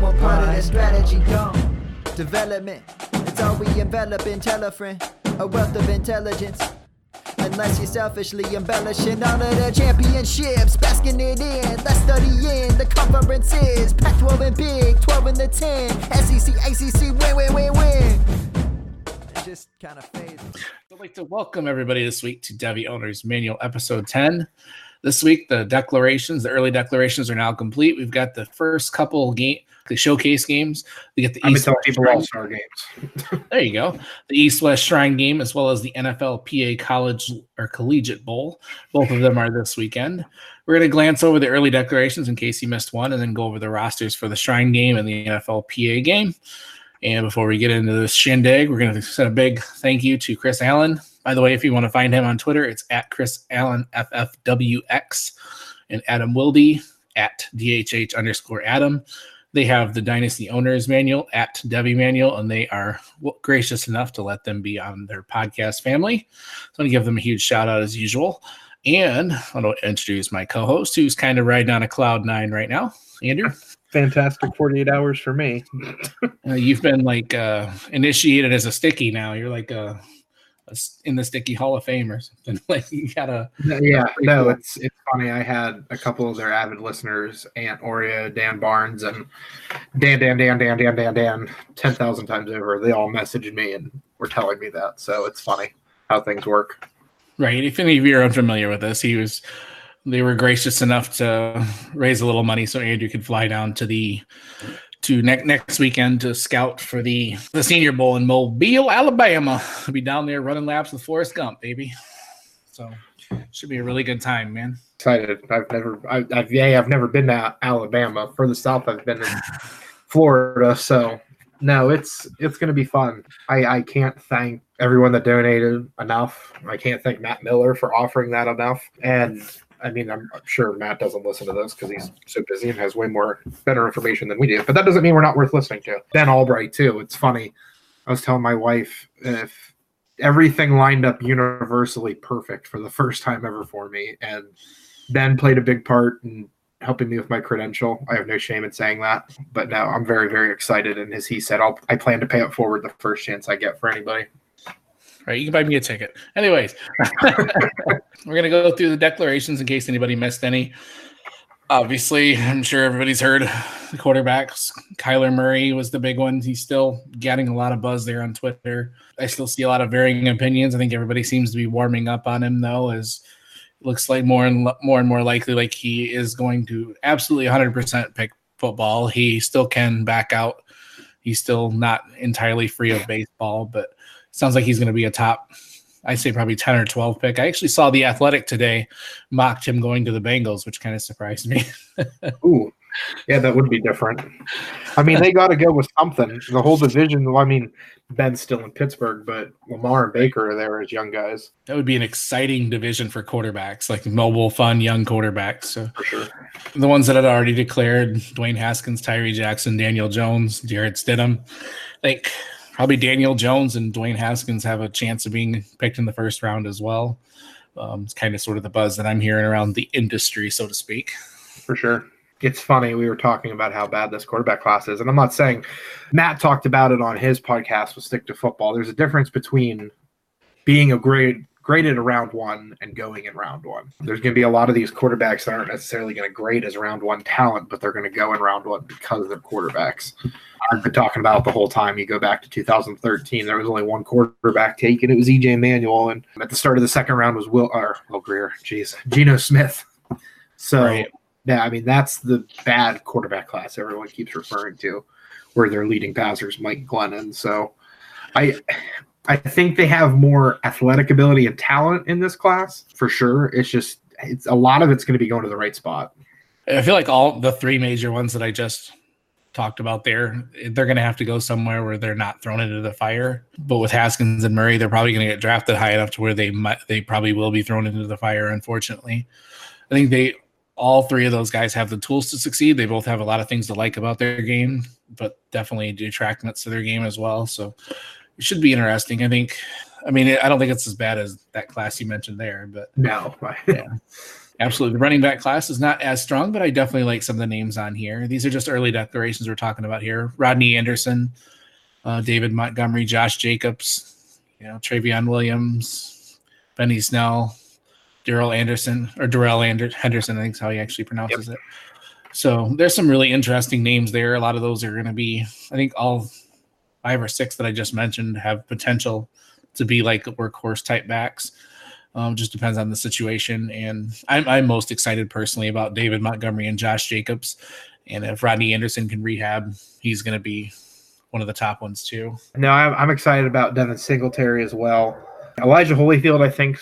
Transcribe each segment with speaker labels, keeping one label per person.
Speaker 1: not one part of the strategy gone. Development, it's all we envelop in telefriend. A wealth of intelligence. Unless you're selfishly embellishing all of the championships, basking it in, let's study in the conferences. Pac 12 and big, 12 and the 10. SEC, ACC, win, win, win, win. It just kind of fades.
Speaker 2: I'd like to welcome everybody this week to Devy Owners Manual episode 10. This week, the declarations, the early declarations are now complete. We've got the first couple game, the showcase games. We get the
Speaker 3: been
Speaker 2: East West
Speaker 3: people all star games.
Speaker 2: There you go. The East West Shrine game, as well as the NFL PA College or Collegiate Bowl. Both of them are this weekend. We're going to glance over the early declarations in case you missed one, and then go over the rosters for the Shrine game and the NFL PA game. And before we get into this shindig, we're going to send a big thank you to Chris Allen. By the way, if you want to find him on Twitter, it's at Chris Allen FFWX and Adam Wildy at DHH underscore Adam. They have the Dynasty Owners Manual at Devy Manual, and they are gracious enough to let them be on their podcast family. So I'm going to give them a huge shout out as usual. And I want to introduce my co host who's kind of riding on a cloud nine right now. Andrew,
Speaker 3: Fantastic 48 hours for me.
Speaker 2: uh, you've been like uh, initiated as a sticky now. You're like a, a in the sticky Hall of Fame or something. Like you got to.
Speaker 3: Yeah, no, it's it's funny. I had a couple of their avid listeners, Aunt Oreo, Dan Barnes, and Dan, Dan, Dan, Dan, Dan, Dan, Dan, 10,000 times over. They all messaged me and were telling me that. So it's funny how things work.
Speaker 2: Right. If any of you are unfamiliar with this, he was they were gracious enough to raise a little money so Andrew could fly down to the to next next weekend to scout for the the Senior Bowl in Mobile, Alabama. I'll be down there running laps with Forrest Gump, baby. So should be a really good time, man.
Speaker 3: Excited. I've never, I, I've, yeah, I've never been to Alabama. Further south, I've been in Florida. So no, it's it's to be fun. I I can't thank everyone that donated enough. I can't thank Matt Miller for offering that enough. And I mean, I'm, sure Matt doesn't listen to this because he's so busy and has way more better information than we do. But that doesn't mean we're not worth listening to. Ben Albright too. It's funny. I was telling my wife if everything lined up universally perfect for the first time ever for me, and Ben played a big part in helping me with my credential. I have no shame in saying that. But now I'm very, very excited. And as he said, I'll, I plan to pay it forward the first chance I get for anybody.
Speaker 2: Right, you can buy me a ticket. Anyways, we're gonna go through the declarations in case anybody missed any. Obviously, I'm sure everybody's heard the quarterbacks. Kyler Murray was the big one. He's still getting a lot of buzz there on Twitter. I still see a lot of varying opinions. I think everybody seems to be warming up on him though, as it looks like more and lo- more and more likely like he is going to absolutely 100% pick football. He still can back out. He's still not entirely free of baseball, but sounds like he's going to be a top i say probably 10 or 12 pick i actually saw the athletic today mocked him going to the bengals which kind of surprised me
Speaker 3: Ooh, yeah, that would be different. I mean, they got to go with something. The whole division. Well, I mean, Ben's still in Pittsburgh, but Lamar and Baker are there as young guys
Speaker 2: that would be an exciting division for quarterbacks like mobile fun young quarterbacks so
Speaker 3: for sure.
Speaker 2: the ones that had already declared dwayne haskins tyree jackson daniel jones jarrett stidham think probably daniel jones and dwayne haskins have a chance of being picked in the first round as well um, it's kind of sort of the buzz that i'm hearing around the industry so to speak
Speaker 3: for sure. It's funny. We were talking about how bad this quarterback class is, and I'm not saying Matt talked about it on his podcast with Stick to Football. There's a difference between being a grade graded a round one and going in round one. There's going to be a lot of these quarterbacks that aren't necessarily going to grade as round one talent, but they're going to go in round one because they're quarterbacks. I've been talking about the whole time. You go back to 2013, there was only one quarterback taken. It was EJ Manuel, and at the start of the second round was Will or Will Greer. Jeez, Geno Smith. So
Speaker 2: Right.
Speaker 3: yeah, I mean that's the bad quarterback class everyone keeps referring to, where their leading passers Mike Glennon. So I I think they have more athletic ability and talent in this class for sure. It's just it's a lot of it's going to be going to the right spot.
Speaker 2: I feel like all the three major ones that I just talked about there, they're going to have to go somewhere where they're not thrown into the fire. But with Haskins and Murray, they're probably going to get drafted high enough to where they might, they probably will be thrown into the fire. Unfortunately, I think they all three of those guys have the tools to succeed. They both have a lot of things to like about their game, but definitely detractments to their game as well. So it should be interesting. I think. I mean, I don't think it's as bad as that class you mentioned there, but
Speaker 3: No,
Speaker 2: Yeah. Absolutely. The running back class is not as strong, but I definitely like some of the names on here. These are just early declarations we're talking about here. Rodney Anderson, uh, David Montgomery, Josh Jacobs, you know, Trayveon Williams, Benny Snell, Daryl Anderson, or Darrell Ander- Henderson, I think is how he actually pronounces yep. it. So there's some really interesting names there. A lot of those are going to be, I think, all five or six that I just mentioned have potential to be like workhorse type backs. Um, just depends on the situation. And I'm, I'm most excited personally about David Montgomery and Josh Jacobs. And if Rodney Anderson can rehab, he's going to be one of the top ones too.
Speaker 3: No, I'm, I'm excited about Devin Singletary as well. Elijah Holyfield, I think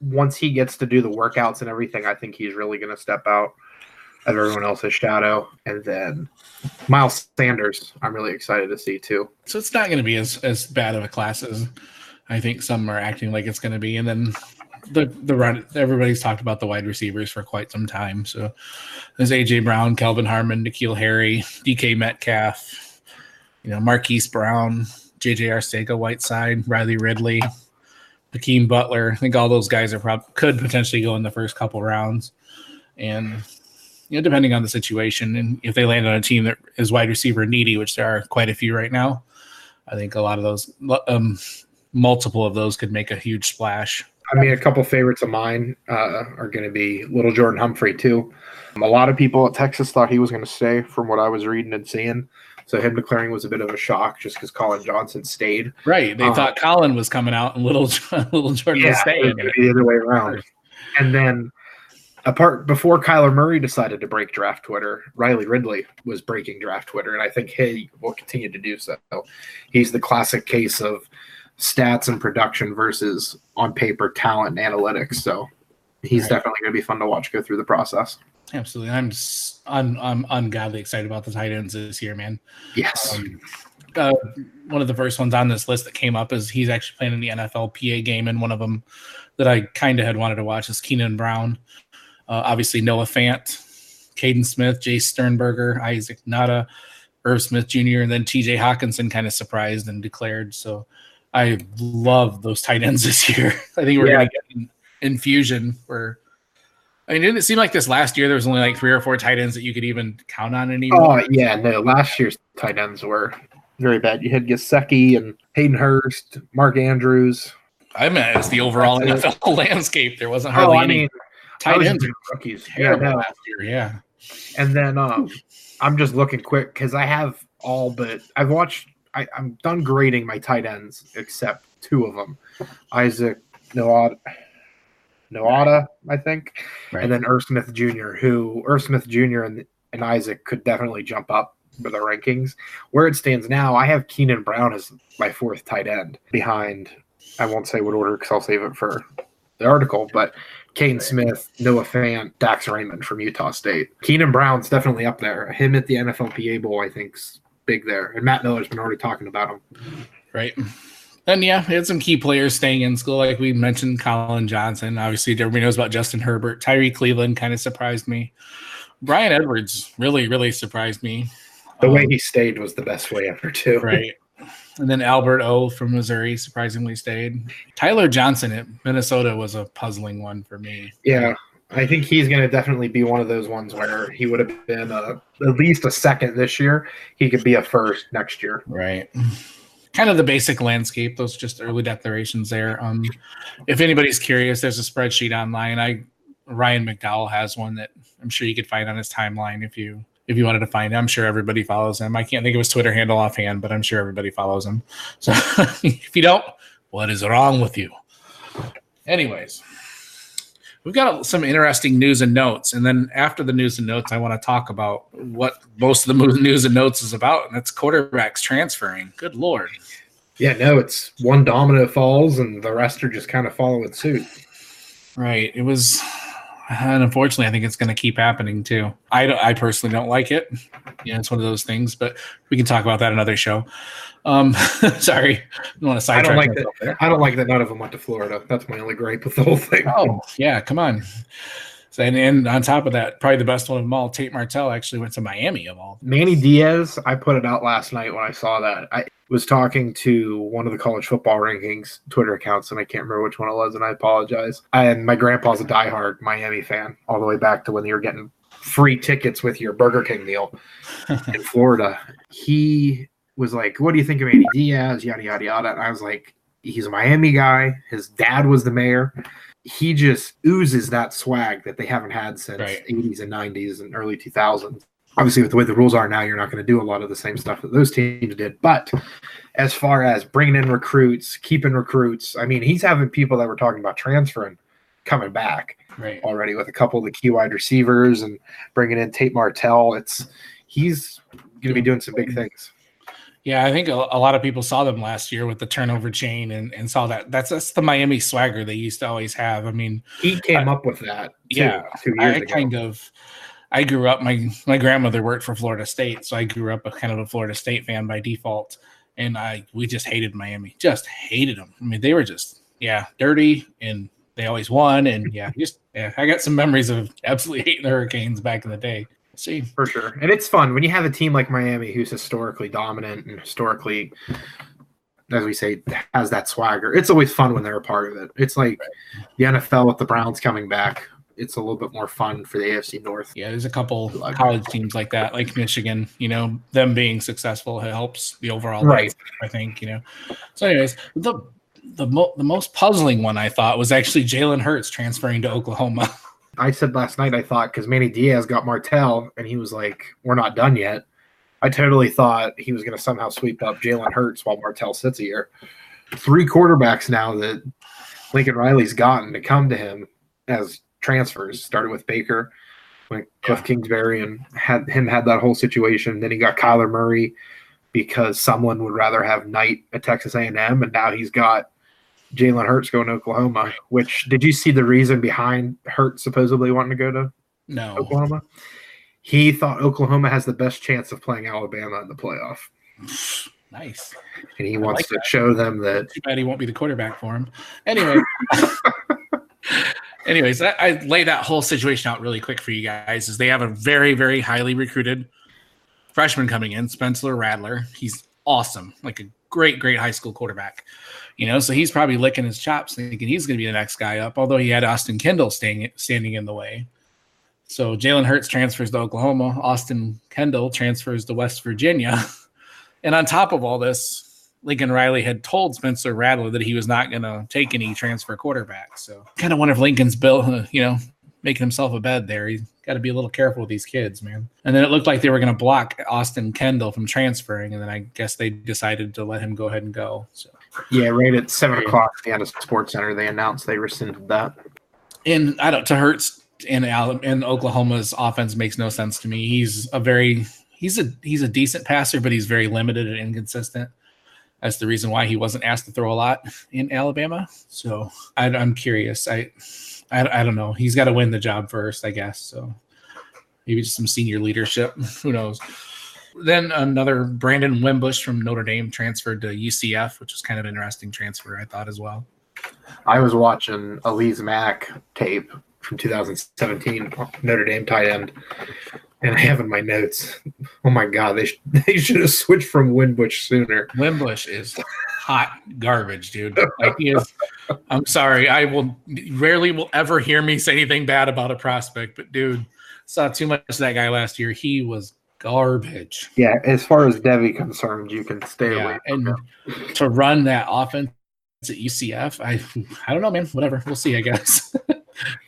Speaker 3: once he gets to do the workouts and everything, I think he's really going to step out everyone else's shadow. And then Miles Sanders, I'm really excited to see too.
Speaker 2: So it's not going to be as, as bad of a class as I think some are acting like it's going to be. And then the the run everybody's talked about the wide receivers for quite some time. So there's AJ Brown, Kelvin Harmon, N'Keal Harry, DK Metcalf, you know, Marquise Brown, JJ Arcega Whiteside, Riley Ridley, Hakeem Butler. I think all those guys are probably could potentially go in the first couple rounds. And you know, depending on the situation and if they land on a team that is wide receiver needy, which there are quite a few right now, I think a lot of those um multiple of those could make a huge splash.
Speaker 3: I mean, a couple favorites of mine uh, are going to be Little Jordan Humphrey too. Um, a lot of people at Texas thought he was going to stay, from what I was reading and seeing. So him declaring was a bit of a shock, just because Collin Johnson stayed.
Speaker 2: Right, they um, thought Collin was coming out, and Little Little Jordan yeah, was staying.
Speaker 3: The other way around. And then apart before Kyler Murray decided to break draft Twitter, Riley Ridley was breaking draft Twitter, and I think he will continue to do so. He's the classic case of stats and production versus on paper talent and analytics. So he's right. definitely going to be fun to watch go through the process.
Speaker 2: Absolutely, I'm un, I'm ungodly excited about the tight ends this year, man.
Speaker 3: Yes. Um,
Speaker 2: uh, one of the first ones on this list that came up is he's actually playing in the NFL PA game, and one of them that I kind of had wanted to watch is Keenan Brown. Uh, obviously, Noah Fant, Kaden Smith, Jace Sternberger, Isaac Nauta, Irv Smith Jr., and then TJ Hockenson kind of surprised and declared. So I love those tight ends this year. I think we're yeah. going to get infusion where I mean, didn't it seem like this last year there was only like three or four tight ends that you could even count on anymore?
Speaker 3: Oh yeah, no. Last year's tight ends were very bad. You had Gesicki and Hayden Hurst, Mark Andrews.
Speaker 2: I meant it's the overall NFL landscape. There wasn't hardly oh, I any mean, tight ends. Rookies. Yeah, no. last year. Yeah.
Speaker 3: And then um, I'm just looking quick because I have all but I've watched I, am done grading my tight ends except two of them, Isaac Noada, Noada, I think, right. and then Irv Smith Jr., who Irv Smith Jr. and and Isaac could definitely jump up with the rankings. Where it stands now, I have Keenan Brown as my fourth tight end behind. I won't say what order because I'll save it for the article, but Kane Smith, Noah Fant, Dax Raymond from Utah State. Keenan Brown's definitely up there. Him at the NFLPA Bowl, I think's big there. And Matt Miller's been already talking about him.
Speaker 2: Right. And yeah, he had some key players staying in school, like we mentioned, Collin Johnson. Obviously, everybody knows about Justin Herbert. Tyrie Cleveland kind of surprised me. Bryan Edwards really, really surprised me.
Speaker 3: The um, way he stayed was the best way ever, too.
Speaker 2: Right. And then Albert O from Missouri surprisingly stayed. Tyler Johnson at Minnesota was a puzzling one for me.
Speaker 3: Yeah. I think he's going to definitely be one of those ones where he would have been a, at least a second this year. He could be a first next year.
Speaker 2: Right. Kind of the basic landscape. Those just early declarations there. Um, if anybody's curious, there's a spreadsheet online. I Ryan McDowell has one that I'm sure you could find on his timeline if you if you wanted to find him. I'm sure everybody follows him. I can't think of his Twitter handle offhand, but I'm sure everybody follows him. So if you don't, what is wrong with you? Anyways, we've got some interesting news and notes. And then after the news and notes, I want to talk about what most of the news and notes is about, and that's quarterbacks transferring. Good lord.
Speaker 3: Yeah, no, it's one domino falls, and the rest are just kind of following suit.
Speaker 2: Right. It was, and unfortunately, I think it's going to keep happening too. I, I personally don't like it. Yeah, it's one of those things, but we can talk about that another show. Um, sorry, I
Speaker 3: don't want to sidetrack. I don't like that. There. I don't like that none of them went to Florida. That's my only gripe with the whole thing.
Speaker 2: Oh yeah, come on. And, and on top of that, probably the best one of them all, Tate Martell actually went to Miami of all.
Speaker 3: Manny Diaz, I put it out last night when I saw that. I was talking to one of the college football rankings Twitter accounts, and I can't remember which one it was, and I apologize. And my grandpa's a diehard Miami fan, all the way back to when they were getting free tickets with your Burger King meal in Florida. He was like, What do you think of Manny Diaz? Yada, yada, yada. And I was like, He's a Miami guy. His dad was the mayor he just oozes that swag that they haven't had since right. 80s and 90s and early 2000s. Obviously, with the way the rules are now, you're not going to do a lot of the same stuff that those teams did. But as far as bringing in recruits, keeping recruits, I mean, he's having people that were talking about transferring coming back
Speaker 2: right.
Speaker 3: already with a couple of the key wide receivers and bringing in Tate Martell. It's he's going to be doing some big things.
Speaker 2: Yeah, I think a, a, lot of people saw them last year with the turnover chain and, and saw that. That's that's the Miami swagger they used to always have. I mean,
Speaker 3: he came uh, up with that.
Speaker 2: Too, yeah, two years I ago. kind of. I grew up. My my grandmother worked for Florida State, so I grew up a kind of a Florida State fan by default. And I we just hated Miami, just hated them. I mean, they were just yeah dirty, and they always won. And yeah, just yeah, I got some memories of absolutely hating the Hurricanes back in the day
Speaker 3: see. For sure. And it's fun when you have a team like miami who's historically dominant and historically as we say has that swagger. It's always fun when they're a part of it. It's like the nfl with the browns coming back it's a little bit more fun for the afc north.
Speaker 2: Yeah there's a couple college teams like that like michigan you know them being successful helps the overall
Speaker 3: right.
Speaker 2: i think you know. So anyways the the, mo- the most puzzling one I thought was actually Jalen Hurts transferring to Oklahoma.
Speaker 3: I said last night I thought because Manny Diaz got Martell and he was like, "We're not done yet." I totally thought he was going to somehow sweep up Jalen Hurts while Martell sits here. Three quarterbacks now that Lincoln Riley's gotten to come to him as transfers. Started with Baker, when Cliff Kingsbury and had him had that whole situation. Then he got Kyler Murray because someone would rather have Knight at Texas A&M, and now he's got Jalen Hurts going to Oklahoma. Which did you see the reason behind Hurts supposedly wanting to go to
Speaker 2: no
Speaker 3: Oklahoma? He thought Oklahoma has the best chance of playing Alabama in the playoff.
Speaker 2: Nice.
Speaker 3: And he I wants like to that. show them that.
Speaker 2: Too bad he won't be the quarterback for him. Anyway. anyways, I, I lay that whole situation out really quick for you guys. Is they have a very, very highly recruited freshman coming in, Spencer Rattler. He's awesome, like a great, great high school quarterback. You know, so he's probably licking his chops, thinking he's going to be the next guy up. Although he had Austin Kendall staying standing in the way. So Jalen Hurts transfers to Oklahoma. Austin Kendall transfers to West Virginia. and on top of all this, Lincoln Riley had told Spencer Rattler that he was not going to take any transfer quarterbacks. So kind of wonder if Lincoln's built, you know, making himself a bed there. He's got to be a little careful with these kids, man. And then it looked like they were going to block Austin Kendall from transferring, and then I guess they decided to let him go ahead and go. So
Speaker 3: yeah, right at seven o'clock at the end of Sports Center, they announced they rescinded that.
Speaker 2: And I don't to Hurts in in Oklahoma's offense makes no sense to me. He's a very he's a he's a decent passer, but he's very limited and inconsistent. That's the reason why he wasn't asked to throw a lot in Alabama. So I, am curious. I, I I don't know. He's got to win the job first, I guess. So maybe just some senior leadership. Who knows? Then another Brandon Wimbush from Notre Dame transferred to UCF, which was kind of an interesting transfer, I thought as well.
Speaker 3: I was watching Alizé Mack tape from 2017, Notre Dame tight end, and I have in my notes. Oh my god, they sh- they should have switched from Wimbush sooner.
Speaker 2: Wimbush is hot garbage, dude. Like he is. I'm sorry, I will rarely will ever hear me say anything bad about a prospect, but dude, saw too much of that guy last year. He was garbage.
Speaker 3: Yeah, as far as Devy concerned, you can stay yeah, away.
Speaker 2: and him. to run that offense at UCF, I I don't know, man. Whatever, we'll see. I guess.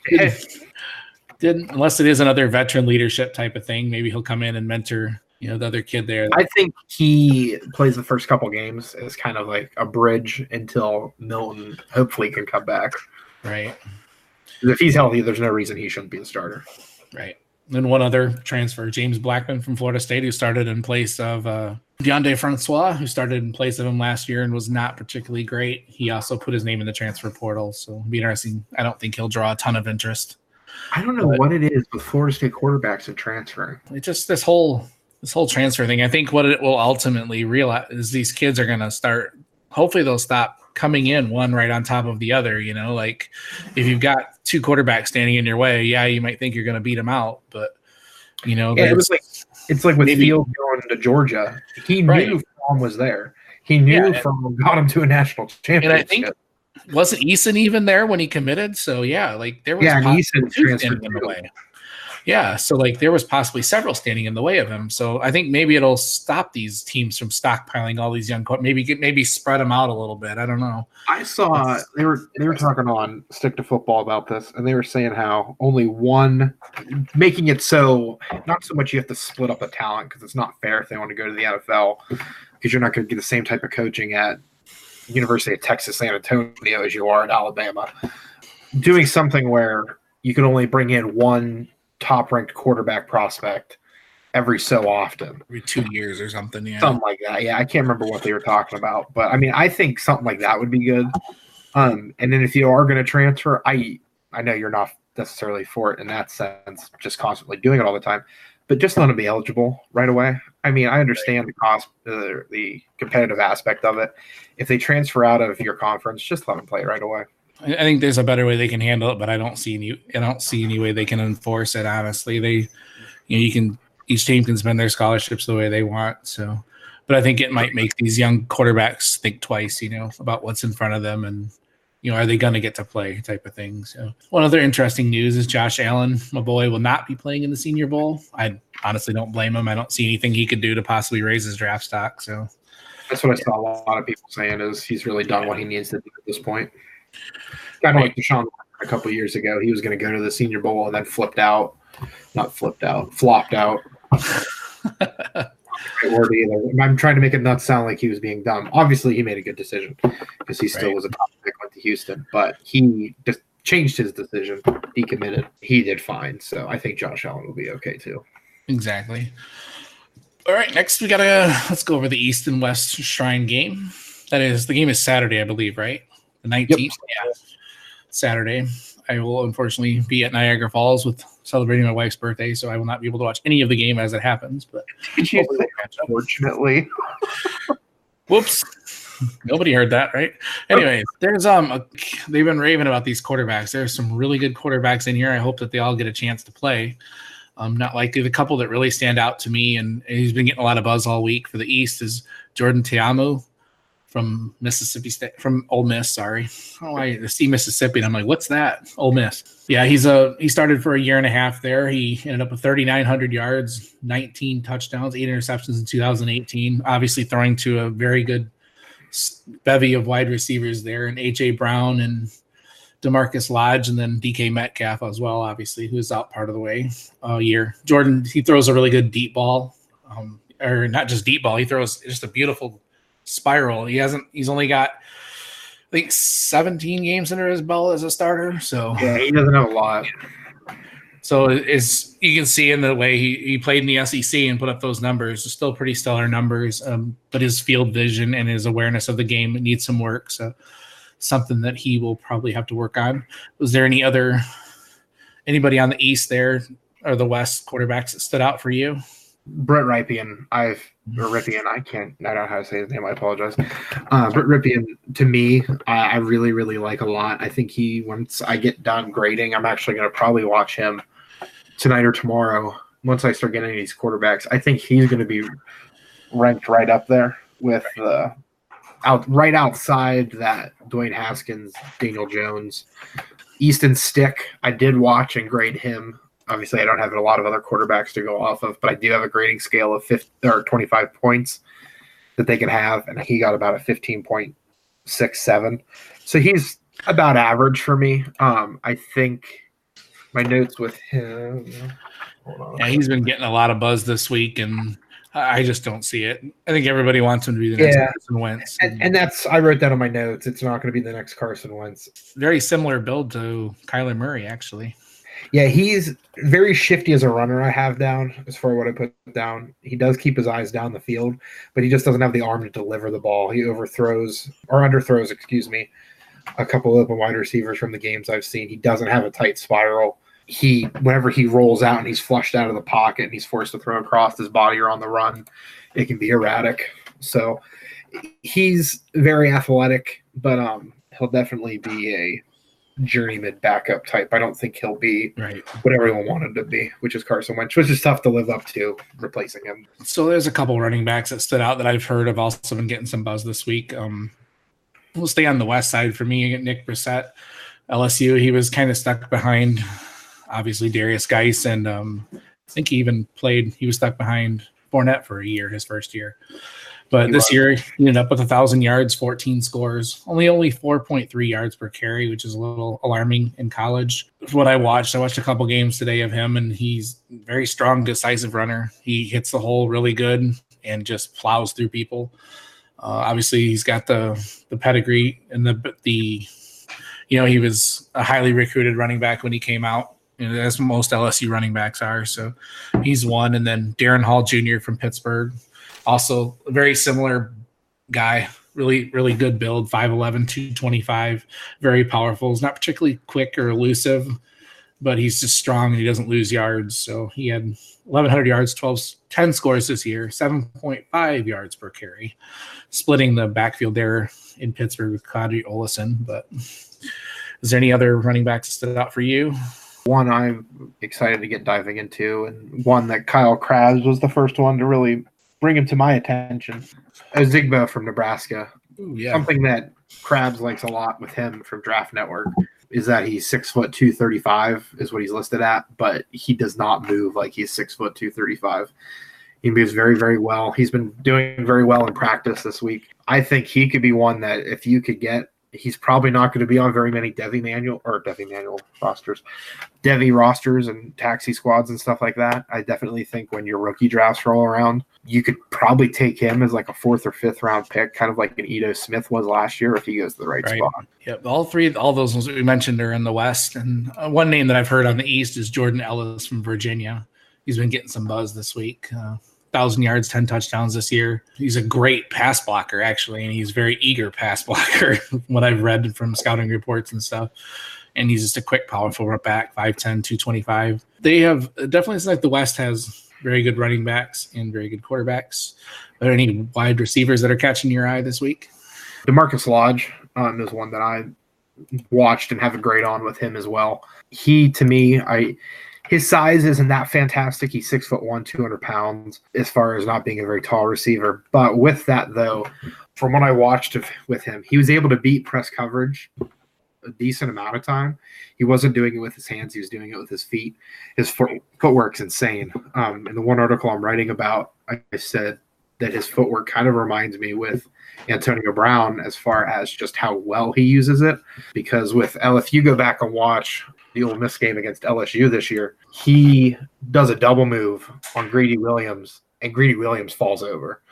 Speaker 2: Didn't unless it is another veteran leadership type of thing. Maybe he'll come in and mentor you know the other kid there.
Speaker 3: I think he plays the first couple games as kind of like a bridge until Milton hopefully can come back.
Speaker 2: Right.
Speaker 3: If he's healthy, there's no reason he shouldn't be the starter.
Speaker 2: Right. Then one other transfer, James Blackman from Florida State, who started in place of uh, Deondre Francois, who started in place of him last year and was not particularly great. He also put his name in the transfer portal, so it'll be interesting. I don't think he'll draw a ton of interest.
Speaker 3: I don't know but what it is with Florida State quarterbacks and transferring.
Speaker 2: It's just this whole this whole transfer thing. I think what it will ultimately realize is these kids are going to start hopefully they'll stop coming in one right on top of the other. You know, like if you've got two quarterbacks standing in your way, yeah, you might think you're going to beat them out, but you know,
Speaker 3: Yeah, it was like it's like with
Speaker 2: Maybe-
Speaker 3: Field going to Georgia. He
Speaker 2: Right.
Speaker 3: knew Fromm was there. He knew
Speaker 2: Yeah.
Speaker 3: Fromm got him to a national championship.
Speaker 2: And I think wasn't Eason even there when he committed? So yeah, like there was
Speaker 3: yeah, Eason transferred
Speaker 2: in the way. Yeah, so like there was possibly several standing in the way of him. So I think maybe it'll stop these teams from stockpiling all these young. Maybe get maybe spread them out a little bit. I don't know.
Speaker 3: I saw they were they were talking on Stick to Football about this, and they were saying how only one, making it so not so much you have to split up a talent because it's not fair if they want to go to the NFL because you're not going to get the same type of coaching at University of Texas San Antonio as you are at Alabama. Doing something where you can only bring in one top ranked quarterback prospect every so often
Speaker 2: Every two years or something. Yeah.
Speaker 3: something like that. Yeah, I can't remember what they were talking about, but I mean, I think something like that would be good. Um, and then if you are going to transfer, I I know you're not necessarily for it in that sense, just constantly doing it all the time, but just let them be eligible right away. I mean, I understand the cost, the the competitive aspect of it. If they transfer out of your conference, just let them play right away.
Speaker 2: I think there's a better way they can handle it, but I don't see any. I don't see any way they can enforce it. Honestly, they, you know, you can each team can spend their scholarships the way they want. So, but I think it might make these young quarterbacks think twice, you know, about what's in front of them and, you know, are they going to get to play type of thing. So, one other interesting news is Josh Allen, my boy, will not be playing in the Senior Bowl. I honestly don't blame him. I don't see anything he could do to possibly raise his draft stock. So,
Speaker 3: That's what I saw a lot of people saying is he's really done what he needs to do at this point. Kind of like Deshaun a couple years ago, he was going to go to the Senior Bowl and then flipped out, not flipped out, flopped out. Word either. I'm trying to make it not sound like he was being dumb. Obviously, he made a good decision because he still
Speaker 2: Right.
Speaker 3: was a top pick, went to Houston, but he just changed his decision, decommitted. He did fine, so I think Josh Allen will be okay too.
Speaker 2: Exactly. All right, next we gotta let's go over the East and West Shrine game. That is the game is Saturday, I believe, right? The nineteenth. Yeah, Saturday. I will unfortunately be at Niagara Falls with celebrating my wife's birthday, so I will not be able to watch any of the game as it happens. But
Speaker 3: Did you
Speaker 2: hopefully
Speaker 3: say,
Speaker 2: we'll catch up.
Speaker 3: fortunately?
Speaker 2: Whoops. Nobody heard that, right? Anyway, there's um a, they've been raving about these quarterbacks. There's some really good quarterbacks in here. I hope that they all get a chance to play. Um, not like the couple that really stand out to me, and he's been getting a lot of buzz all week for the East is Jordan Ta'amu from Mississippi State, from Ole Miss. Sorry, oh, I see Mississippi, and I'm like, what's that? Ole Miss. Yeah, he's a he started for a year and a half there. He ended up with 3,900 yards, 19 touchdowns, eight interceptions in 2018. Obviously, throwing to a very good bevy of wide receivers there, and AJ Brown and DaMarkus Lodge, and then DK Metcalf as well, obviously, who's out part of the way all year. Jordan, he throws a really good deep ball, um, or not just deep ball. He throws just a beautiful spiral. He hasn't. He's only got, I think, 17 games under his belt as a starter. So,
Speaker 3: Yeah, he doesn't have a lot.
Speaker 2: so is you can see in the way he, he played in the SEC and put up those numbers, still pretty stellar numbers. Um, but his field vision and his awareness of the game needs some work. So something that he will probably have to work on. Was there any other anybody on the East there or the West quarterbacks that stood out for you?
Speaker 3: Brett Rypien, I've or Rypien, I can't, I don't know how to say his name. I apologize. Uh, Brett Rypien, to me, I, I really, really like a lot. I think he, once I get done grading, I'm actually going to probably watch him tonight or tomorrow. Once I start getting these quarterbacks, I think he's going to be ranked right up there with the out right outside that Dwayne Haskins, Daniel Jones, Easton Stick. I did watch and grade him obviously I don't have a lot of other quarterbacks to go off of, but I do have a grading scale of 50 or 25 points that they can have, and he got about a 15.67. So he's about average for me. Um, I think my notes with him.
Speaker 2: Yeah, he's been getting a lot of buzz this week, and I I just don't see it. I think everybody wants him to be the next
Speaker 3: Yeah.
Speaker 2: Carson Wentz.
Speaker 3: And, and that's I wrote that on my notes. It's not going to be the next Carson Wentz.
Speaker 2: very similar build to Kyler Murray, actually.
Speaker 3: Yeah, he's very shifty as a runner. I have down as far what I put down. He does keep his eyes down the field, but he just doesn't have the arm to deliver the ball. He overthrows or underthrows, excuse me, a couple of open wide receivers from the games I've seen. He doesn't have a tight spiral. He whenever he rolls out and he's flushed out of the pocket and he's forced to throw across his body or on the run, it can be erratic. So he's very athletic, but um, he'll definitely be a journeyman backup type. I don't think he'll be
Speaker 2: Right.
Speaker 3: what everyone wanted to be, which is Carson Wentz, which is tough to live up to replacing him.
Speaker 2: So there's a couple running backs that stood out that I've heard have also been getting some buzz this week. Um, we'll stay on the west side for me. Nick Brossette, LSU. He was kind of stuck behind, obviously Derrius Guice, and um, I think he even played. He was stuck behind Fournette for a year, his first year. But
Speaker 3: He
Speaker 2: this
Speaker 3: was.
Speaker 2: year, he ended up with a thousand yards, 14 scores, only only 4.3 yards per carry, which is a little alarming in college. What I watched, I watched a couple games today of him, and he's very strong, decisive runner. He hits the hole really good and just plows through people. Uh, obviously, he's got the the pedigree and the the you know he was a highly recruited running back when he came out. You know, as most LSU running backs are. So he's one, and then Darrin Hall Jr. from Pittsburgh, also a very similar guy. Really, really good build, 5'11, 225, very powerful. He's not particularly quick or elusive, but he's just strong and he doesn't lose yards. So he had 1,100 yards, 12, 10 scores this year, 7.5 yards per carry, splitting the backfield there in Pittsburgh with Claudio Olison. But is there any other running backs that stood out for you?
Speaker 3: One I'm excited to get diving into, and one that Kyle Crabbs was the first one to really bring him to my attention. Ozigbo from Nebraska.
Speaker 2: Ooh, yeah.
Speaker 3: Something that Crabbs likes a lot with him from Draft Network is that he's six foot two thirty five is what he's listed at, but he does not move like he's six foot two thirty five. He moves very, very well. He's been doing very well in practice this week. I think he could be one that if you could get, he's probably not going to be on very many Devy manual or Devy manual rosters, Devy rosters and taxi squads and stuff like that. I definitely think when your rookie drafts roll around, you could probably take him as like a fourth or fifth round pick, kind of like an Ito Smith was last year if he goes to the right,
Speaker 2: Right.
Speaker 3: spot.
Speaker 2: Yep, all three, all those ones that we mentioned are in the West, and uh, one name that I've heard on the East is Jordan Ellis from Virginia. He's been getting some buzz this week. Uh, Thousand yards, ten touchdowns this year. He's a great pass blocker, actually, and he's very eager pass blocker. what I've read from scouting reports and stuff, and he's just a quick, powerful run back, 5'10", 225. They have definitely like the West has very good running backs and very good quarterbacks. Are there any wide receivers that are catching your eye this week?
Speaker 3: DaMarkus Lodge um, is one that I watched and have a grade on with him as well. He to me, I his size isn't that fantastic. He's six foot one, two hundred pounds, as far as not being a very tall receiver. But with that though, from what I watched with him, he was able to beat press coverage a decent amount of time. He wasn't doing it with his hands; he was doing it with his feet. His foot, footwork's insane. Um, in the one article I'm writing about, I said that his footwork kind of reminds me with Antonio Brown as far as just how well he uses it. Because with L, if you go back and watch the Ole Miss game against LSU this year, he does a double move on Greedy Williams, and Greedy Williams falls over.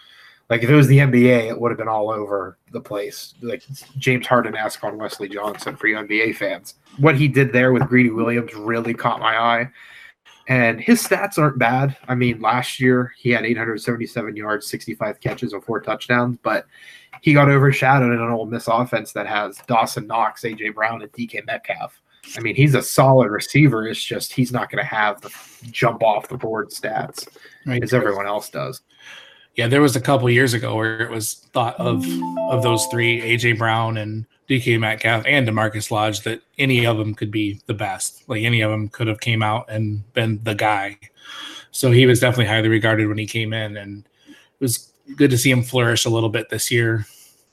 Speaker 3: Like if it was the NBA, it would have been all over the place. Like James Harden asked on Wesley Johnson for you NBA fans. What he did there with Greedy Williams really caught my eye. And his stats aren't bad. I mean, last year he had 877 yards, 65 catches, and four touchdowns, but he got overshadowed in an Ole Miss offense that has Dawson Knox, AJ Brown, and DK Metcalf. I mean, he's a solid receiver. It's just he's not going to have the jump off the board stats
Speaker 2: Right.
Speaker 3: as everyone else does.
Speaker 2: Yeah, there was a couple years ago where it was thought of of those three, AJ Brown and DK Metcalf and DaMarkus Lodge, that any of them could be the best. Like any of them could have came out and been the guy. So he was definitely highly regarded when he came in, and it was good to see him flourish a little bit this year.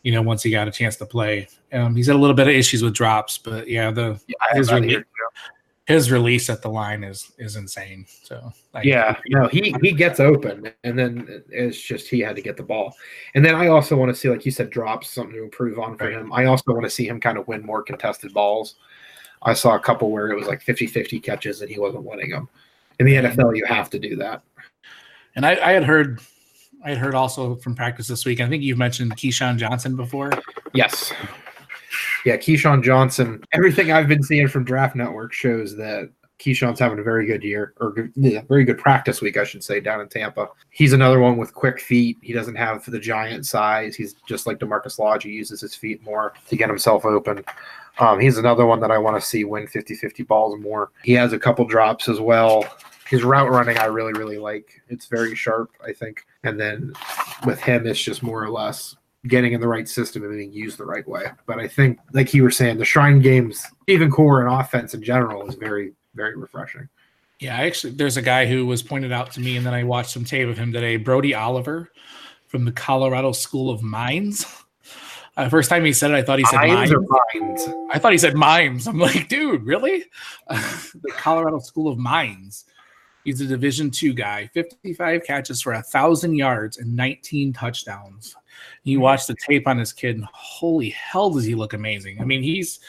Speaker 2: You know, once he got a chance to play, um, he's had a little bit of issues with drops, but yeah, the
Speaker 3: Yeah,
Speaker 2: His
Speaker 3: have that
Speaker 2: rele-
Speaker 3: here, too.
Speaker 2: his release at the line is is insane. So I-
Speaker 3: Yeah, no, he he gets open, and then it's just he had to get the ball. And then I also want to see, like you said, drops something to improve on for
Speaker 2: Right.
Speaker 3: him. I also want to see him kind of win more contested balls. I saw a couple where it was like 50-50 catches and he wasn't winning them. In the NFL, you have to do that.
Speaker 2: And I, I had heard, I had heard also from practice this week. I think you've mentioned KeeSean Johnson before.
Speaker 3: Yes. Yeah, KeeSean Johnson. Everything I've been seeing from Draft Network shows that KeeSean's having a very good year, or good, yeah, very good practice week, I should say, down in Tampa. He's another one with quick feet. He doesn't have the giant size. He's just like DaMarkus Lodge. He uses his feet more to get himself open. Um, he's another one that I want to see win 50 50 balls more. He has a couple drops as well. His route running, I really, really like. It's very sharp, I think. And then with him, it's just more or less getting in the right system and being used the right way. But I think, like you were saying, the Shrine games, even core and offense in general, is very, very refreshing.
Speaker 2: Yeah, I actually, there's a guy who was pointed out to me, and then I watched some tape of him today. Brody Oliver from the Colorado School of Mines. Uh, first time he said it, I thought he said
Speaker 3: Mines
Speaker 2: mines.
Speaker 3: or mines?
Speaker 2: I thought he said mimes. I'm like, dude, really? the Colorado School of Mines. He's a Division two guy, 55 catches for a thousand yards and 19 touchdowns. You mm-hmm. watch the tape on this kid, and holy hell, does he look amazing! I mean, he's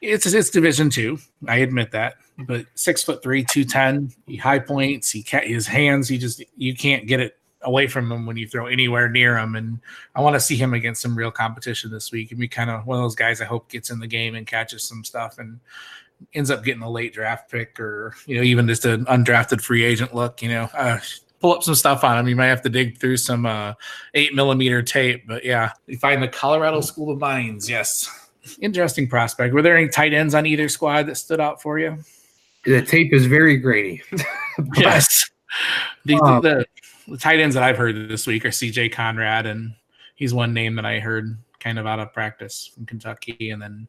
Speaker 2: it's it's Division two. I admit that, but six foot three, two ten. He high points. He can't his hands. He just you can't get it away from him when you throw anywhere near him. And I want to see him against some real competition this week. And be kind of one of those guys I hope gets in the game and catches some stuff and ends up getting a late draft pick or you know even just an undrafted free agent look. You know. Uh, pull up some stuff on him. You might have to dig through some uh, eight millimeter tape, but yeah, you find the Colorado School of Mines. Yes, interesting prospect. Were there any tight ends on either squad that stood out for you?
Speaker 3: The tape is very grainy.
Speaker 2: yes, the,
Speaker 3: Um,
Speaker 2: the, the tight ends that I've heard this week are C.J. Conrad, and he's one name that I heard kind of out of practice from Kentucky, and then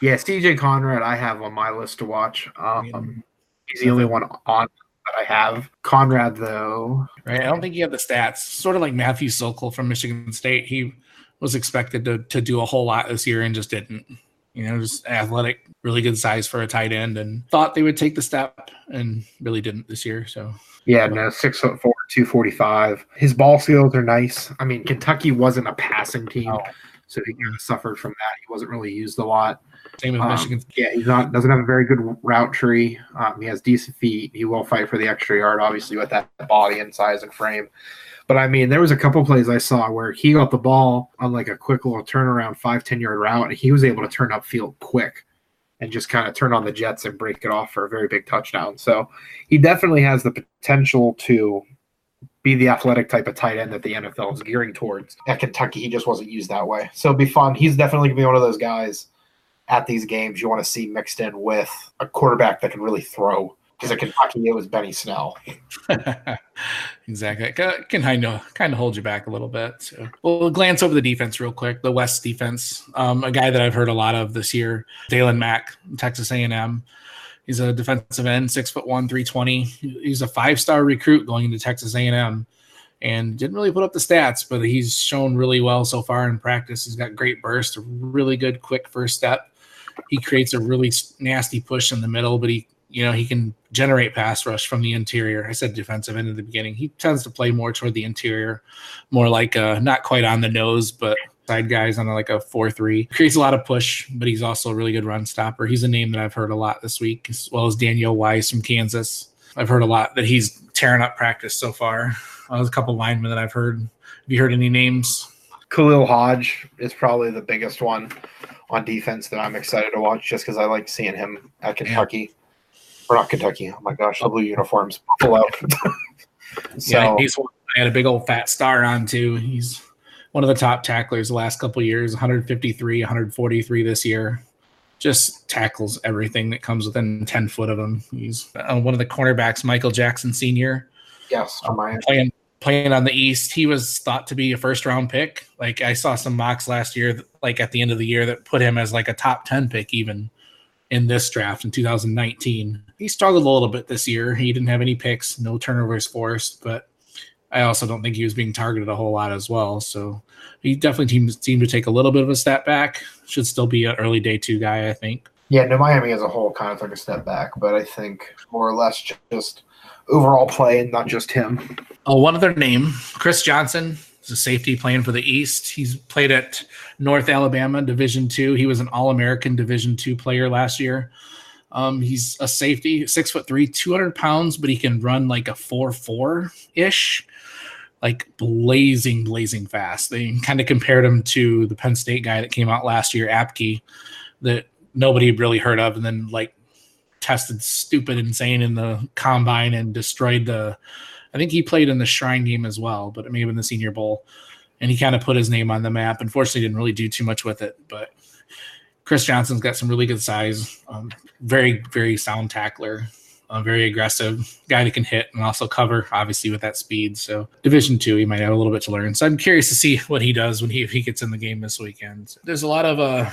Speaker 3: Yeah, CJ Conrad, I have on my list to watch. Um, he's the only one on that I have. Conrad, though,
Speaker 2: right. I don't think he had the stats. Sort of like Matthew Sokol from Michigan State. He was expected to to do a whole lot this year and just didn't. You know, just athletic, really good size for a tight end, and thought they would take the step, and really didn't this year. So
Speaker 3: yeah, no, six foot four, two forty five. His ball skills are nice. I mean, Kentucky wasn't a passing team, so he kind of suffered from that. He wasn't really used a lot.
Speaker 2: Same with
Speaker 3: Um,
Speaker 2: Michigan.
Speaker 3: Yeah, he's not doesn't have a very good route tree. Um, he has decent feet. He will fight for the extra yard, obviously, with that body and size and frame. But I mean, there was a couple plays I saw where he got the ball on like a quick little turnaround, five ten yard route, and he was able to turn upfield quick and just kind of turn on the jets and break it off for a very big touchdown. So he definitely has the potential to be the athletic type of tight end that the NFL is gearing towards. At Kentucky, he just wasn't used that way. So it'll be fun. He's definitely gonna be one of those guys at these games you want to see mixed in with a quarterback that can really throw. Because at Kentucky, it was Benny Snell.
Speaker 2: exactly. Ca- Can kind of kind of hold you back a little bit. So we'll glance over the defense real quick. The West defense, um, a guy that I've heard a lot of this year, Daylon Mack, Texas A&M. He's a defensive end, six foot one, three twenty. He's a five star recruit going into Texas A&M, and didn't really put up the stats, but he's shown really well so far in practice. He's got great burst, a really good quick first step. He creates a really nasty push in the middle, but he you know, he can generate pass rush from the interior. I said defensive end at the beginning. He tends to play more toward the interior, more like uh not quite on the nose, but side guys on like a four three. Creates a lot of push, but he's also a really good run stopper. He's a name that I've heard a lot this week, as well as Daniel Wise from Kansas. I've heard a lot that he's tearing up practice so far. There's a couple linemen that I've heard. Have you heard any names?
Speaker 3: Khalil Hodge is probably the biggest one on defense that I'm excited to watch just because I like seeing him at Kentucky. Or not Kentucky. Oh my gosh, the blue uniforms. Buffalo. so
Speaker 2: yeah, he's one I had a big old fat star on too. He's one of the top tacklers the last couple of years 153, 143 this year. Just tackles everything that comes within 10 foot of him. He's uh, one of the cornerbacks, Michael Jackson Sr.,
Speaker 3: yes, for my
Speaker 2: playing playing on the East. He was thought to be a first round pick. Like I saw some mocks last year, like at the end of the year, that put him as like a top 10 pick even in this draft in 2019. He struggled a little bit this year. He didn't have any picks, no turnovers forced, but I also don't think he was being targeted a whole lot as well. So he definitely seemed, to take a little bit of a step back. Should still be an early day two guy, I think.
Speaker 3: Yeah, no, Miami as a whole kind of took a step back, but I think more or less just overall play and not just him.
Speaker 2: Oh, one other name, Chris Johnson, is a safety playing for the East. He's played at North Alabama Division Two. He was an All American Division Two player last year. Um, he's a safety, six foot three, two hundred pounds, but he can run like a four four ish, like blazing, blazing fast. They kind of compared him to the Penn State guy that came out last year, Apke, that nobody really heard of, and then like tested stupid insane in the combine and destroyed the I think he played in the Shrine game as well, but it may have been the Senior Bowl. And he kind of put his name on the map. Unfortunately, didn't really do too much with it. But Chris Johnson's got some really good size, um, very, very sound tackler. a very aggressive guy that can hit and also cover, obviously with that speed. So Division two, he might have a little bit to learn. So I'm curious to see what he does when he if he gets in the game this weekend. There's a lot of uh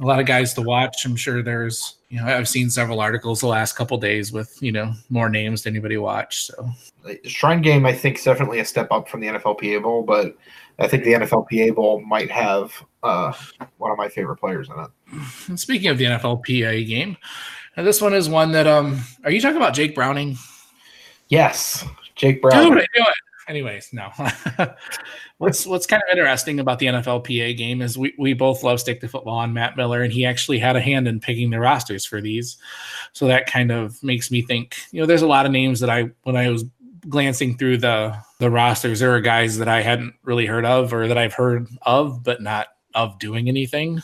Speaker 2: a lot of guys to watch. I'm sure there's you know I've seen several articles the last couple days with you know more names than anybody watched. So
Speaker 3: Shrine Game, I think, is definitely a step up from the NFLPA Bowl, but I think the NFLPA Bowl might have uh, one of my favorite players in it.
Speaker 2: And speaking of the NFLPA game, this one is one that um are you talking about Jake Browning?
Speaker 3: Yes, Jake Brown.
Speaker 2: Dude, I knew it. Anyways, no. what's what's kind of interesting about the NFLPA game is we, we both love stick to football on Matt Miller, and he actually had a hand in picking the rosters for these. So that kind of makes me think, you know, there's a lot of names that I when I was glancing through the the rosters, there are guys that I hadn't really heard of or that I've heard of, but not of doing anything.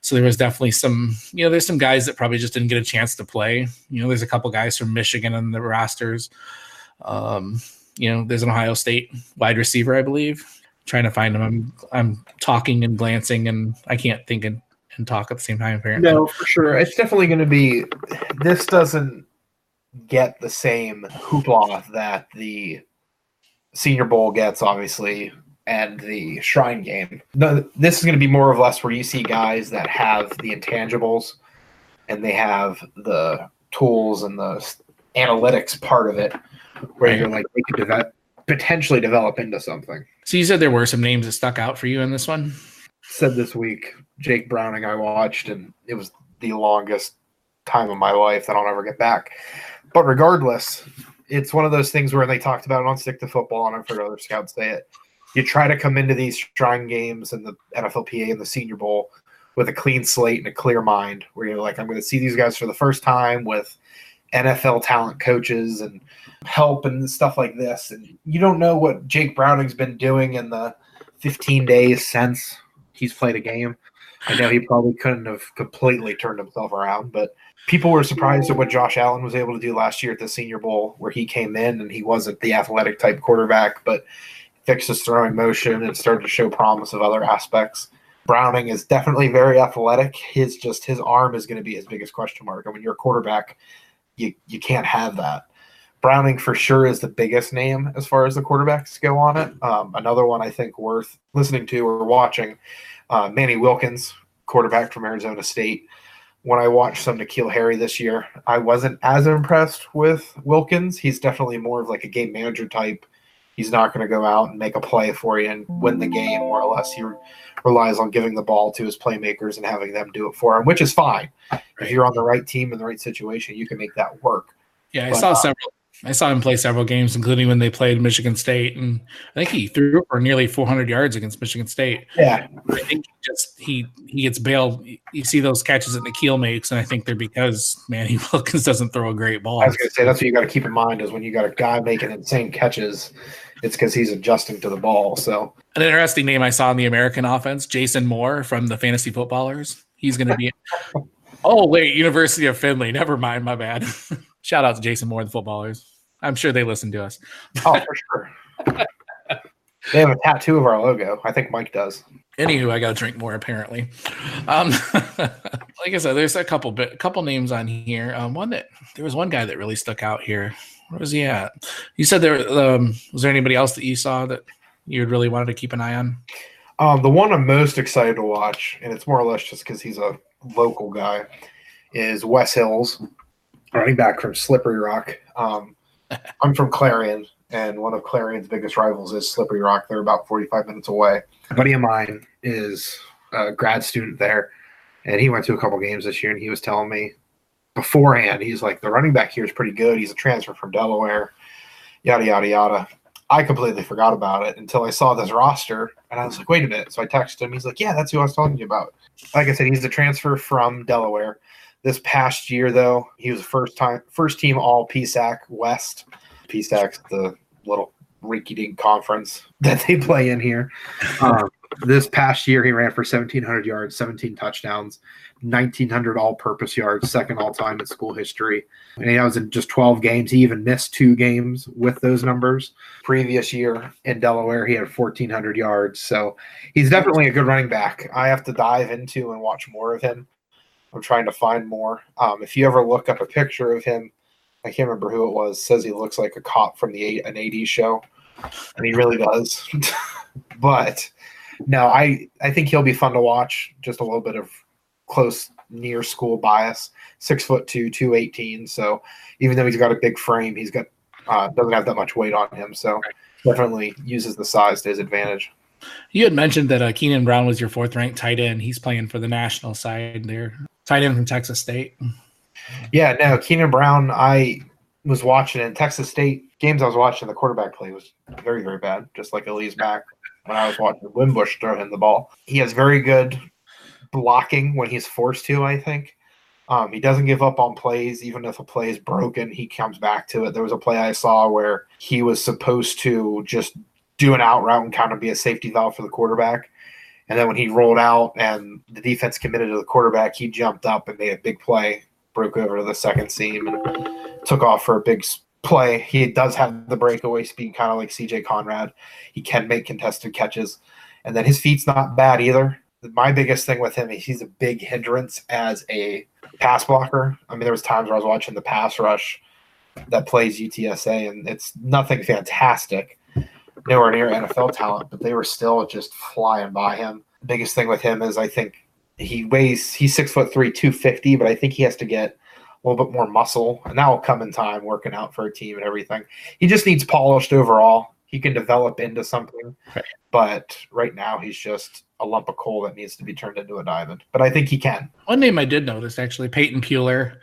Speaker 2: So there was definitely some, you know, there's some guys that probably just didn't get a chance to play. You know, there's a couple guys from Michigan on the rosters. Um, you know, there's an Ohio State wide receiver, I believe. trying to find him. I'm I'm talking and glancing, and I can't think and, and talk at the same time. Apparently,
Speaker 3: no, for sure. It's definitely going to be. This doesn't get the same hoopla that the Senior Bowl gets, obviously, and the Shrine Game. No, this is going to be more or less where you see guys that have the intangibles, and they have the tools and the analytics part of it where right. you're like they could develop, potentially develop into something.
Speaker 2: So you said there were some names that stuck out for you in this one.
Speaker 3: Said this week, Jake Browning I watched, and it was the longest time of my life that I'll never get back. But regardless, it's one of those things where they talked about it on Stick to Football, and I've heard other scouts say it. You try to come into these shrine games and the NFLPA and the Senior Bowl with a clean slate and a clear mind, where you're like, I'm going to see these guys for the first time with NFL talent coaches and help and stuff like this. And you don't know what Jake Browning's been doing in the 15 days since he's played a game. I know he probably couldn't have completely turned himself around, but people were surprised at what Josh Allen was able to do last year at the Senior Bowl, where he came in and he wasn't the athletic type quarterback, but fixed his throwing motion and started to show promise of other aspects. Browning is definitely very athletic. His just his arm is going to be his biggest question mark. I mean, you're a quarterback, you you can't have that. Browning for sure is the biggest name as far as the quarterbacks go on it. Um, another one I think worth listening to or watching, uh, Manny Wilkins, quarterback from Arizona State. When I watched some N'Keal Harry this year, I wasn't as impressed with Wilkins. He's definitely more of like a game manager type. He's not going to go out and make a play for you and win the game, more or less. He relies on giving the ball to his playmakers and having them do it for him, which is fine. Right. If you're on the right team in the right situation, you can make that work.
Speaker 2: Yeah, I but, saw uh, several I saw him play several games, including when they played Michigan State, and I think he threw for nearly 400 yards against Michigan State.
Speaker 3: Yeah,
Speaker 2: I think he just he he gets bailed. You see those catches that N'Keal makes, and I think they're because Manny Wilkins doesn't throw a great ball.
Speaker 3: I was going to say that's what you got to keep in mind is when you got a guy making insane catches, it's because he's adjusting to the ball. So
Speaker 2: an interesting name I saw in the American offense, Jason Moore from the Fantasy Footballers. He's going to be. oh wait, University of Findlay. Never mind, my bad. Shout out to Jason Moore, the footballers. I'm sure they listen to us.
Speaker 3: oh, for sure. they have a tattoo of our logo. I think Mike does.
Speaker 2: Anywho, I got to drink more apparently. Um, like I said, there's a couple bit, a couple names on here. Um, one that there was one guy that really stuck out here. Where was he at? You said there um, was there anybody else that you saw that you really wanted to keep an eye on?
Speaker 3: Um, the one I'm most excited to watch, and it's more or less just because he's a local guy, is Wes Hills, running back from Slippery Rock. Um, I'm from Clarion, and one of Clarion's biggest rivals is Slippery Rock. They're about 45 minutes away. A buddy of mine is a grad student there, and he went to a couple games this year, and he was telling me beforehand, he's like, the running back here is pretty good. He's a transfer from Delaware, yada, yada, yada. I completely forgot about it until I saw this roster, and I was like, wait a minute. So I texted him. He's like, yeah, that's who I was talking about. Like I said, he's a transfer from Delaware. This past year, though, he was first time first team All PSAC West. PSAC's the little rinky-dink conference that they play in here. Um, this past year, he ran for 1,700 yards, 17 touchdowns, 1,900 all-purpose yards, second all-time in school history. And he was in just 12 games. He even missed two games with those numbers. Previous year in Delaware, he had 1,400 yards. So he's definitely a good running back. I have to dive into and watch more of him. I'm trying to find more. Um, if you ever look up a picture of him I can't remember who it was, says he looks like a cop from the an AD show, and he really does. but no, I I think he'll be fun to watch. Just a little bit of close near school bias. Six foot two, two eighteen. So even though he's got a big frame, he's got uh, doesn't have that much weight on him. So definitely uses the size to his advantage.
Speaker 2: You had mentioned that uh, Keenan Brown was your fourth ranked tight end. He's playing for the national side there. Tight end from Texas State.
Speaker 3: Yeah, no, Keenan Brown. I was watching in Texas State games. I was watching the quarterback play was very, very bad, just like Alizé back when I was watching Wimbush throw him the ball. He has very good blocking when he's forced to. I think um, he doesn't give up on plays, even if a play is broken. He comes back to it. There was a play I saw where he was supposed to just do an out route and kind of be a safety valve for the quarterback. And then when he rolled out and the defense committed to the quarterback, he jumped up and made a big play, broke over to the second seam, and took off for a big play. He does have the breakaway speed, kind of like CJ Conrad. He can make contested catches. And then his feet's not bad either. My biggest thing with him is he's a big hindrance as a pass blocker. I mean, there was times where I was watching the pass rush that plays UTSA, and it's nothing fantastic, nowhere near NFL talent, but they were still just flying by him. The biggest thing with him is I think he weighs he's six foot three, two fifty, but I think he has to get a little bit more muscle, and that will come in time working out for a team and everything. He just needs polished overall. He can develop into something,
Speaker 2: Right.
Speaker 3: but right now he's just a lump of coal that needs to be turned into a diamond. But I think he can.
Speaker 2: One name I did notice actually, Peyton Pelluer.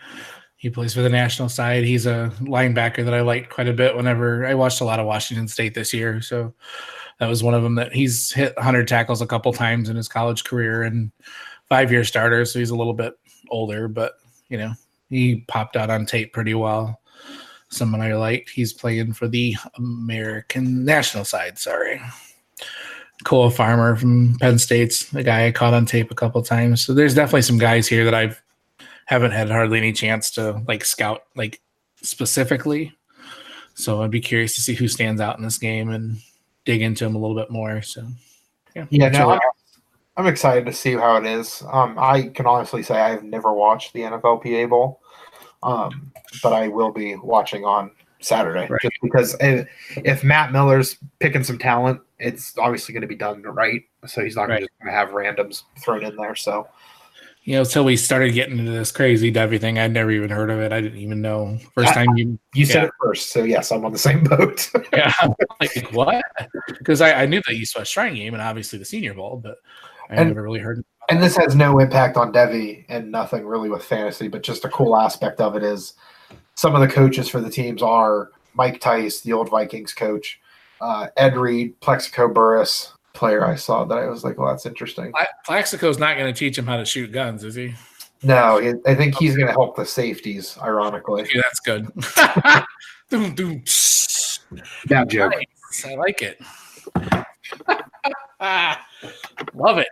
Speaker 2: He plays for the national side. He's a linebacker that I liked quite a bit whenever I watched a lot of Washington State this year. So that was one of them that he's hit 100 tackles a couple times in his college career and five year starter. So he's a little bit older, but you know, he popped out on tape pretty well. Someone I liked. He's playing for the American national side. Sorry. Koa Farmer from Penn State's the guy I caught on tape a couple times. So there's definitely some guys here that I've haven't had hardly any chance to like scout like specifically. So I'd be curious to see who stands out in this game and dig into them a little bit more. So yeah,
Speaker 3: Yeah, no, I'm, I'm excited to see how it is. Um, I can honestly say I've never watched the NFLPA Bowl, um, but I will be watching on Saturday
Speaker 2: Right.
Speaker 3: just because if, if Matt Miller's picking some talent, it's obviously going to be done right. So he's not
Speaker 2: Right.
Speaker 3: just going to have randoms thrown in there. So
Speaker 2: you know, until we started getting into this crazy Devy thing, I'd never even heard of it. I didn't even know first
Speaker 3: I-
Speaker 2: time you
Speaker 3: you said it first. So yes, I'm on the same boat.
Speaker 2: yeah, like what? Because I, I knew the East West Shrine game and obviously the Senior Bowl, but I
Speaker 3: And-
Speaker 2: never really heard.
Speaker 3: and this has no impact on Devy and nothing really with fantasy, but just a cool aspect of it is some of the coaches for the teams are Mike Tice, the old Vikings coach, uh, Ed Reed, Plaxico Burress, player I saw that I was like, well, that's interesting.
Speaker 2: Pla- Plaxico's not going to teach him how to shoot guns, is he?
Speaker 3: No, it, I think he's going to help the safeties, ironically.
Speaker 2: Okay, that's good. Doom, doom, tsh.
Speaker 3: Joke.
Speaker 2: Nice. I like it. Love it.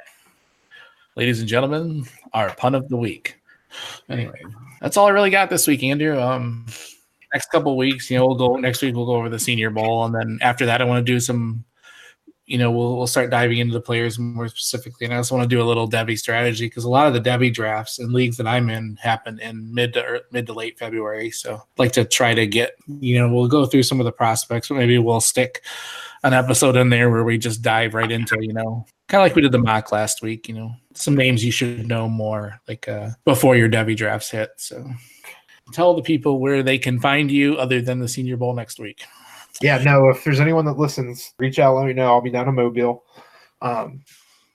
Speaker 2: Ladies and gentlemen, our pun of the week. Anyway, that's all I really got this week, Andrew. Um, next couple weeks, you know, we'll go next week. We'll go over the Senior Bowl, and then after that, I want to do some. You know, we'll we'll start diving into the players more specifically, and I also want to do a little Devy strategy because a lot of the Devy drafts and leagues that I'm in happen in mid to ear- mid to late February. So, I'd like to try to get. You know, we'll go through some of the prospects, but maybe we'll stick an episode in there where we just dive right into you know kind of like we did the mock last week you know some names you should know more like uh before your devy drafts hit so tell the people where they can find you other than the senior bowl next week
Speaker 3: Yeah, no, if there's anyone that listens, reach out, let me know. I'll be down in Mobile. Um,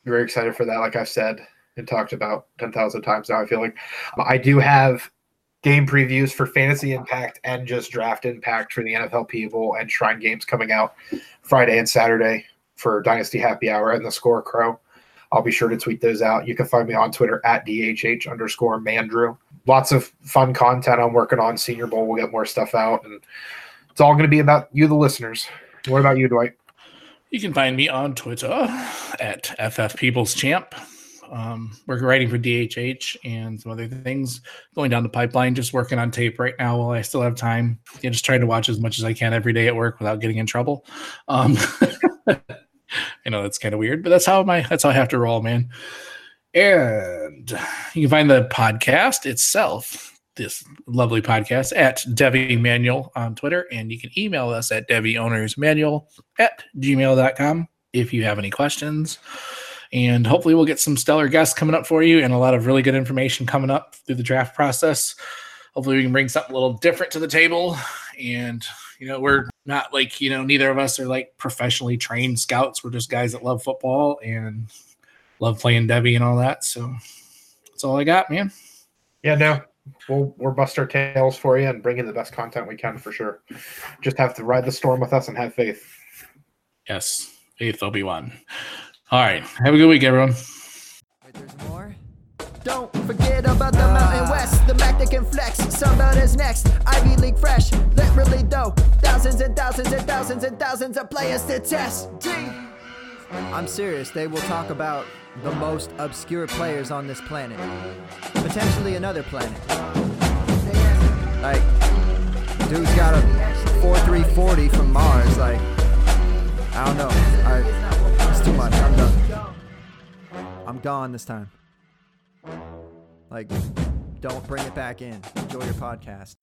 Speaker 3: very excited for that, like I've said and talked about 10,000 times now. I feel like I do have game previews for Fantasy Impact and just Draft Impact for the NFLPA and Shrine Games coming out Friday and Saturday for Dynasty Happy Hour and the Score Crow. I'll be sure to tweet those out. You can find me on Twitter at DHH underscore Mandrew. Lots of fun content I'm working on. Senior Bowl, we'll get more stuff out. And it's all going to be about you, the listeners. What about you, Dwight?
Speaker 2: you can find me on twitter at ff people's champ um, we're writing for DHH and some other things going down the pipeline. Just working on tape right now while I still have time. Yeah, just trying to watch as much as I can every day at work without getting in trouble. Um, I know that's kind of weird, but that's how my that's how I have to roll, man. And you can find the podcast itself this lovely podcast at Devy Manual on Twitter. And you can email us at DevyOwnersManual at gmail.com if you have any questions. And hopefully, we'll get some stellar guests coming up for you and a lot of really good information coming up through the draft process. Hopefully, we can bring something a little different to the table. And, you know, we're not like, you know, neither of us are like professionally trained scouts. We're just guys that love football and love playing Devy and all that. So that's all I got, man.
Speaker 3: Yeah, no, we'll we'll bust our tails for you and bring in the best content we can for sure. Just have to ride the storm with us and have faith.
Speaker 2: Yes, faith Obi Wan. All right, have a good week, everyone.
Speaker 1: Wait, there's more. Don't forget about the Mountain West, the Mac that can flex. Somebody's next. Ivy League fresh, literally though. Thousands and thousands and thousands and thousands of players to test. G. I'm serious. They will talk about the most obscure players on this planet, potentially another planet. Like, dude's got a 4340 from Mars. Like, I don't know. I, it's too much. I'm done. I'm gone this time. Like, don't bring it back in. Enjoy your podcast.